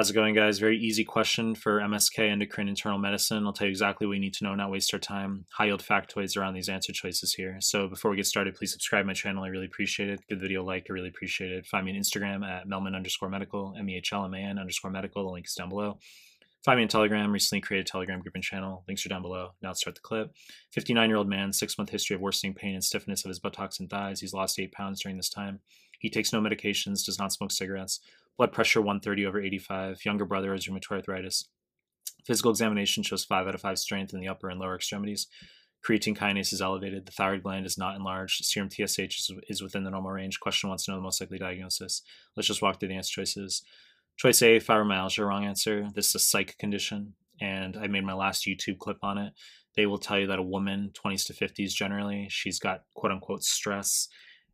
How's it going, guys? Very easy question for MSK endocrine internal medicine. I'll tell you exactly what you need to know, not waste our time. High yield factoids around these answer choices here. So before we get started, please subscribe my channel. I really appreciate it. Give the video a like. I really appreciate it. Find me on Instagram at Mehlman underscore medical, M E H L M A N underscore medical. The link is down below. Find me on Telegram. Recently created a Telegram group and channel. Links are down below. Now let's start the clip. 59 year old man, six month history of worsening pain and stiffness of his buttocks and thighs. He's lost eight pounds during this time. He takes no medications, does not smoke cigarettes blood pressure 130 over 85, younger brother has rheumatoid arthritis. Physical examination shows 5 out of 5 strength in the upper and lower extremities. Creatine kinase is elevated. The thyroid gland is not enlarged. Serum TSH is, is within the normal range. Question wants to know the most likely diagnosis. Let's just walk through the answer choices. Choice A, fibromyalgia, wrong answer. This is a psych condition, and I made my last YouTube clip on it. They will tell you that a woman, 20s to 50s generally, she's got quote unquote stress,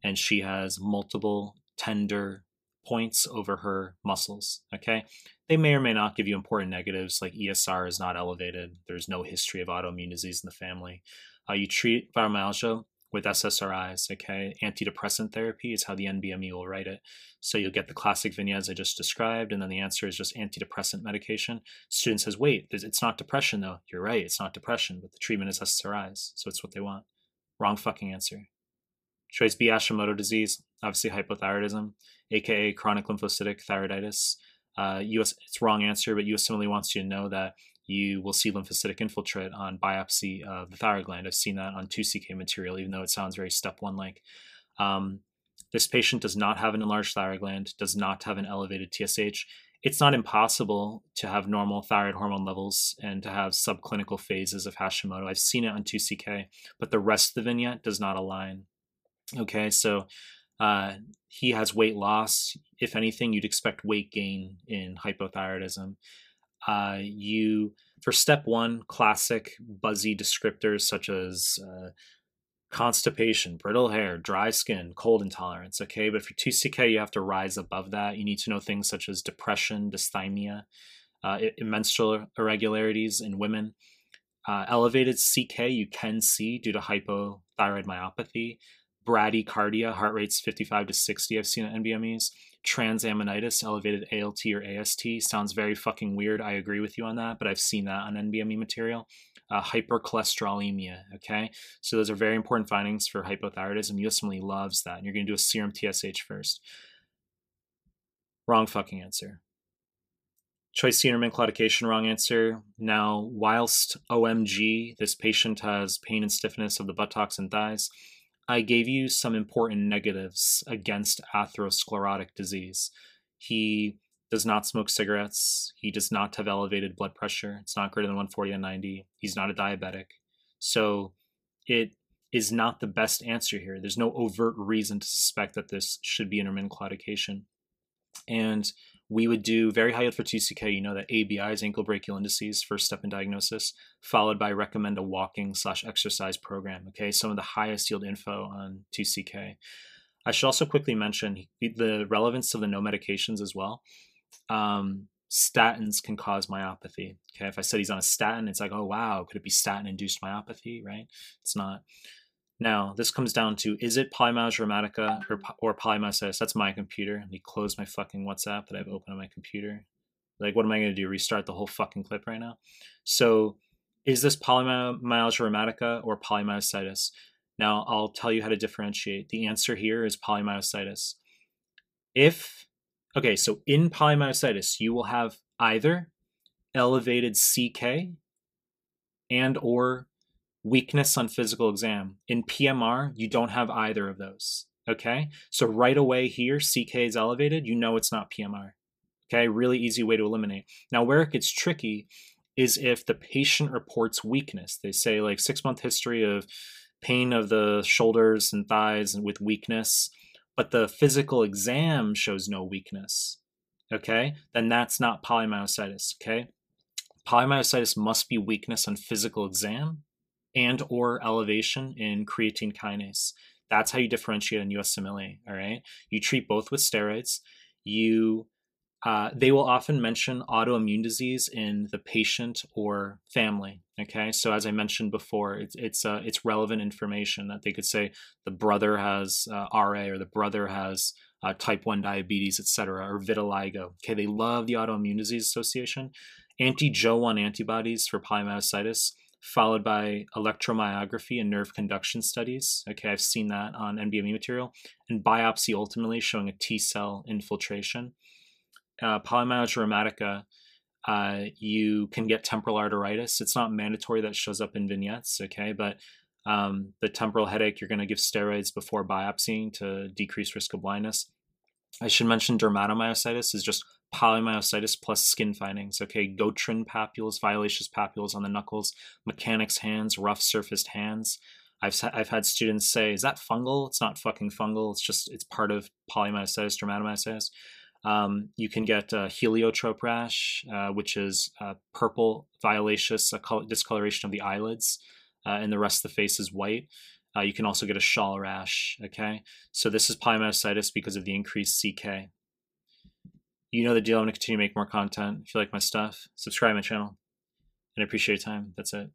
and she has multiple tender points over her muscles. Okay. They may or may not give you important negatives like ESR is not elevated. There's no history of autoimmune disease in the family. Uh, you treat fibromyalgia with SSRIs. Okay. Antidepressant therapy is how the NBME will write it. So you'll get the classic vignettes I just described, and then the answer is just antidepressant medication. Student says, wait, it's not depression though. You're right. It's not depression, but the treatment is SSRIs. So it's what they want. Wrong fucking answer. Choice B, Hashimoto disease, obviously hypothyroidism, aka chronic lymphocytic thyroiditis. Uh, US, it's wrong answer, but U.S. USMLE wants you to know that you will see lymphocytic infiltrate on biopsy of the thyroid gland. I've seen that on 2CK material, even though it sounds very step one like. Um, this patient does not have an enlarged thyroid gland, does not have an elevated TSH. It's not impossible to have normal thyroid hormone levels and to have subclinical phases of Hashimoto. I've seen it on 2CK, but the rest of the vignette does not align. Okay, so uh, he has weight loss. If anything, you'd expect weight gain in hypothyroidism. Uh, you for step one, classic buzzy descriptors such as uh, constipation, brittle hair, dry skin, cold intolerance. Okay, but for 2CK, you have to rise above that. You need to know things such as depression, dysthymia, uh, menstrual irregularities in women. Uh, elevated CK you can see due to hypothyroid myopathy bradycardia, heart rate's 55 to 60, I've seen at NBMEs. Transaminitis, elevated ALT or AST, sounds very fucking weird. I agree with you on that, but I've seen that on NBME material. Uh, hypercholesterolemia, okay? So those are very important findings for hypothyroidism. USMLE loves that. And you're going to do a serum TSH first. Wrong fucking answer. Choice C intermittent claudication, wrong answer. Now, whilst OMG, this patient has pain and stiffness of the buttocks and thighs, I gave you some important negatives against atherosclerotic disease. He does not smoke cigarettes. He does not have elevated blood pressure. It's not greater than 140 on 90. He's not a diabetic. So it is not the best answer here. There's no overt reason to suspect that this should be intermittent claudication. And we would do very high yield for 2CK. You know that ABI is ankle brachial indices, first step in diagnosis, followed by recommend a walking slash exercise program. Okay, some of the highest yield info on 2CK. I should also quickly mention the relevance of the no medications as well. Um, statins can cause myopathy. Okay, if I said he's on a statin, it's like, oh wow, could it be statin induced myopathy? Right? It's not. Now, this comes down to is it polymyalgia rheumatica or, or? That's my computer. Let me close my fucking WhatsApp that I've opened on my computer. Like, what am I going to do? Restart the whole fucking clip right now? So, is this polymyalgia rheumatica or polymyositis? Now, I'll tell you how to differentiate. The answer here is polymyositis. If, okay, so in polymyositis, you will have either elevated CK and or weakness on physical exam. In PMR, you don't have either of those. Okay. So right away here, CK is elevated. You know it's not PMR. Okay. Really easy way to eliminate. Now, where it gets tricky is if the patient reports weakness. They say like six month history of pain of the shoulders and thighs and with weakness, but the physical exam shows no weakness. Okay. Then that's not polymyositis. Okay. Polymyositis must be weakness on physical exam and or elevation in creatine kinase. That's how you differentiate in USMLE. All right, you treat both with steroids. You uh, they will often mention autoimmune disease in the patient or family. Okay, so as I mentioned before, it's it's uh, it's relevant information that they could say the brother has uh, RA or the brother has uh, type 1 diabetes, etc., or vitiligo. Okay, they love the Autoimmune Disease Association. Anti Jo1 antibodies for polymyositis, followed by electromyography and nerve conduction studies. Okay, I've seen that on NBME material, and biopsy ultimately showing a T cell infiltration. Uh, polymyalgia rheumatica, uh, you can get temporal arteritis. It's not mandatory that shows up in vignettes, okay, but um, the temporal headache, you're going to give steroids before biopsying to decrease risk of blindness. I should mention dermatomyositis is just polymyositis plus skin findings. Okay, Gottron papules, violaceous papules on the knuckles, mechanics hands, rough surfaced hands. I've I've had students say, "Is that fungal?" It's not fucking fungal. It's just it's part of polymyositis, dermatomyositis. Um, you can get heliotrope rash, uh, which is uh, purple violaceous discoloration of the eyelids, uh, and the rest of the face is white. Uh, you can also get a shawl rash. Okay, so this is polymyositis because of the increased CK. You know the deal. I'm going to continue to make more content. If you like my stuff, subscribe my channel. And I appreciate your time. That's it.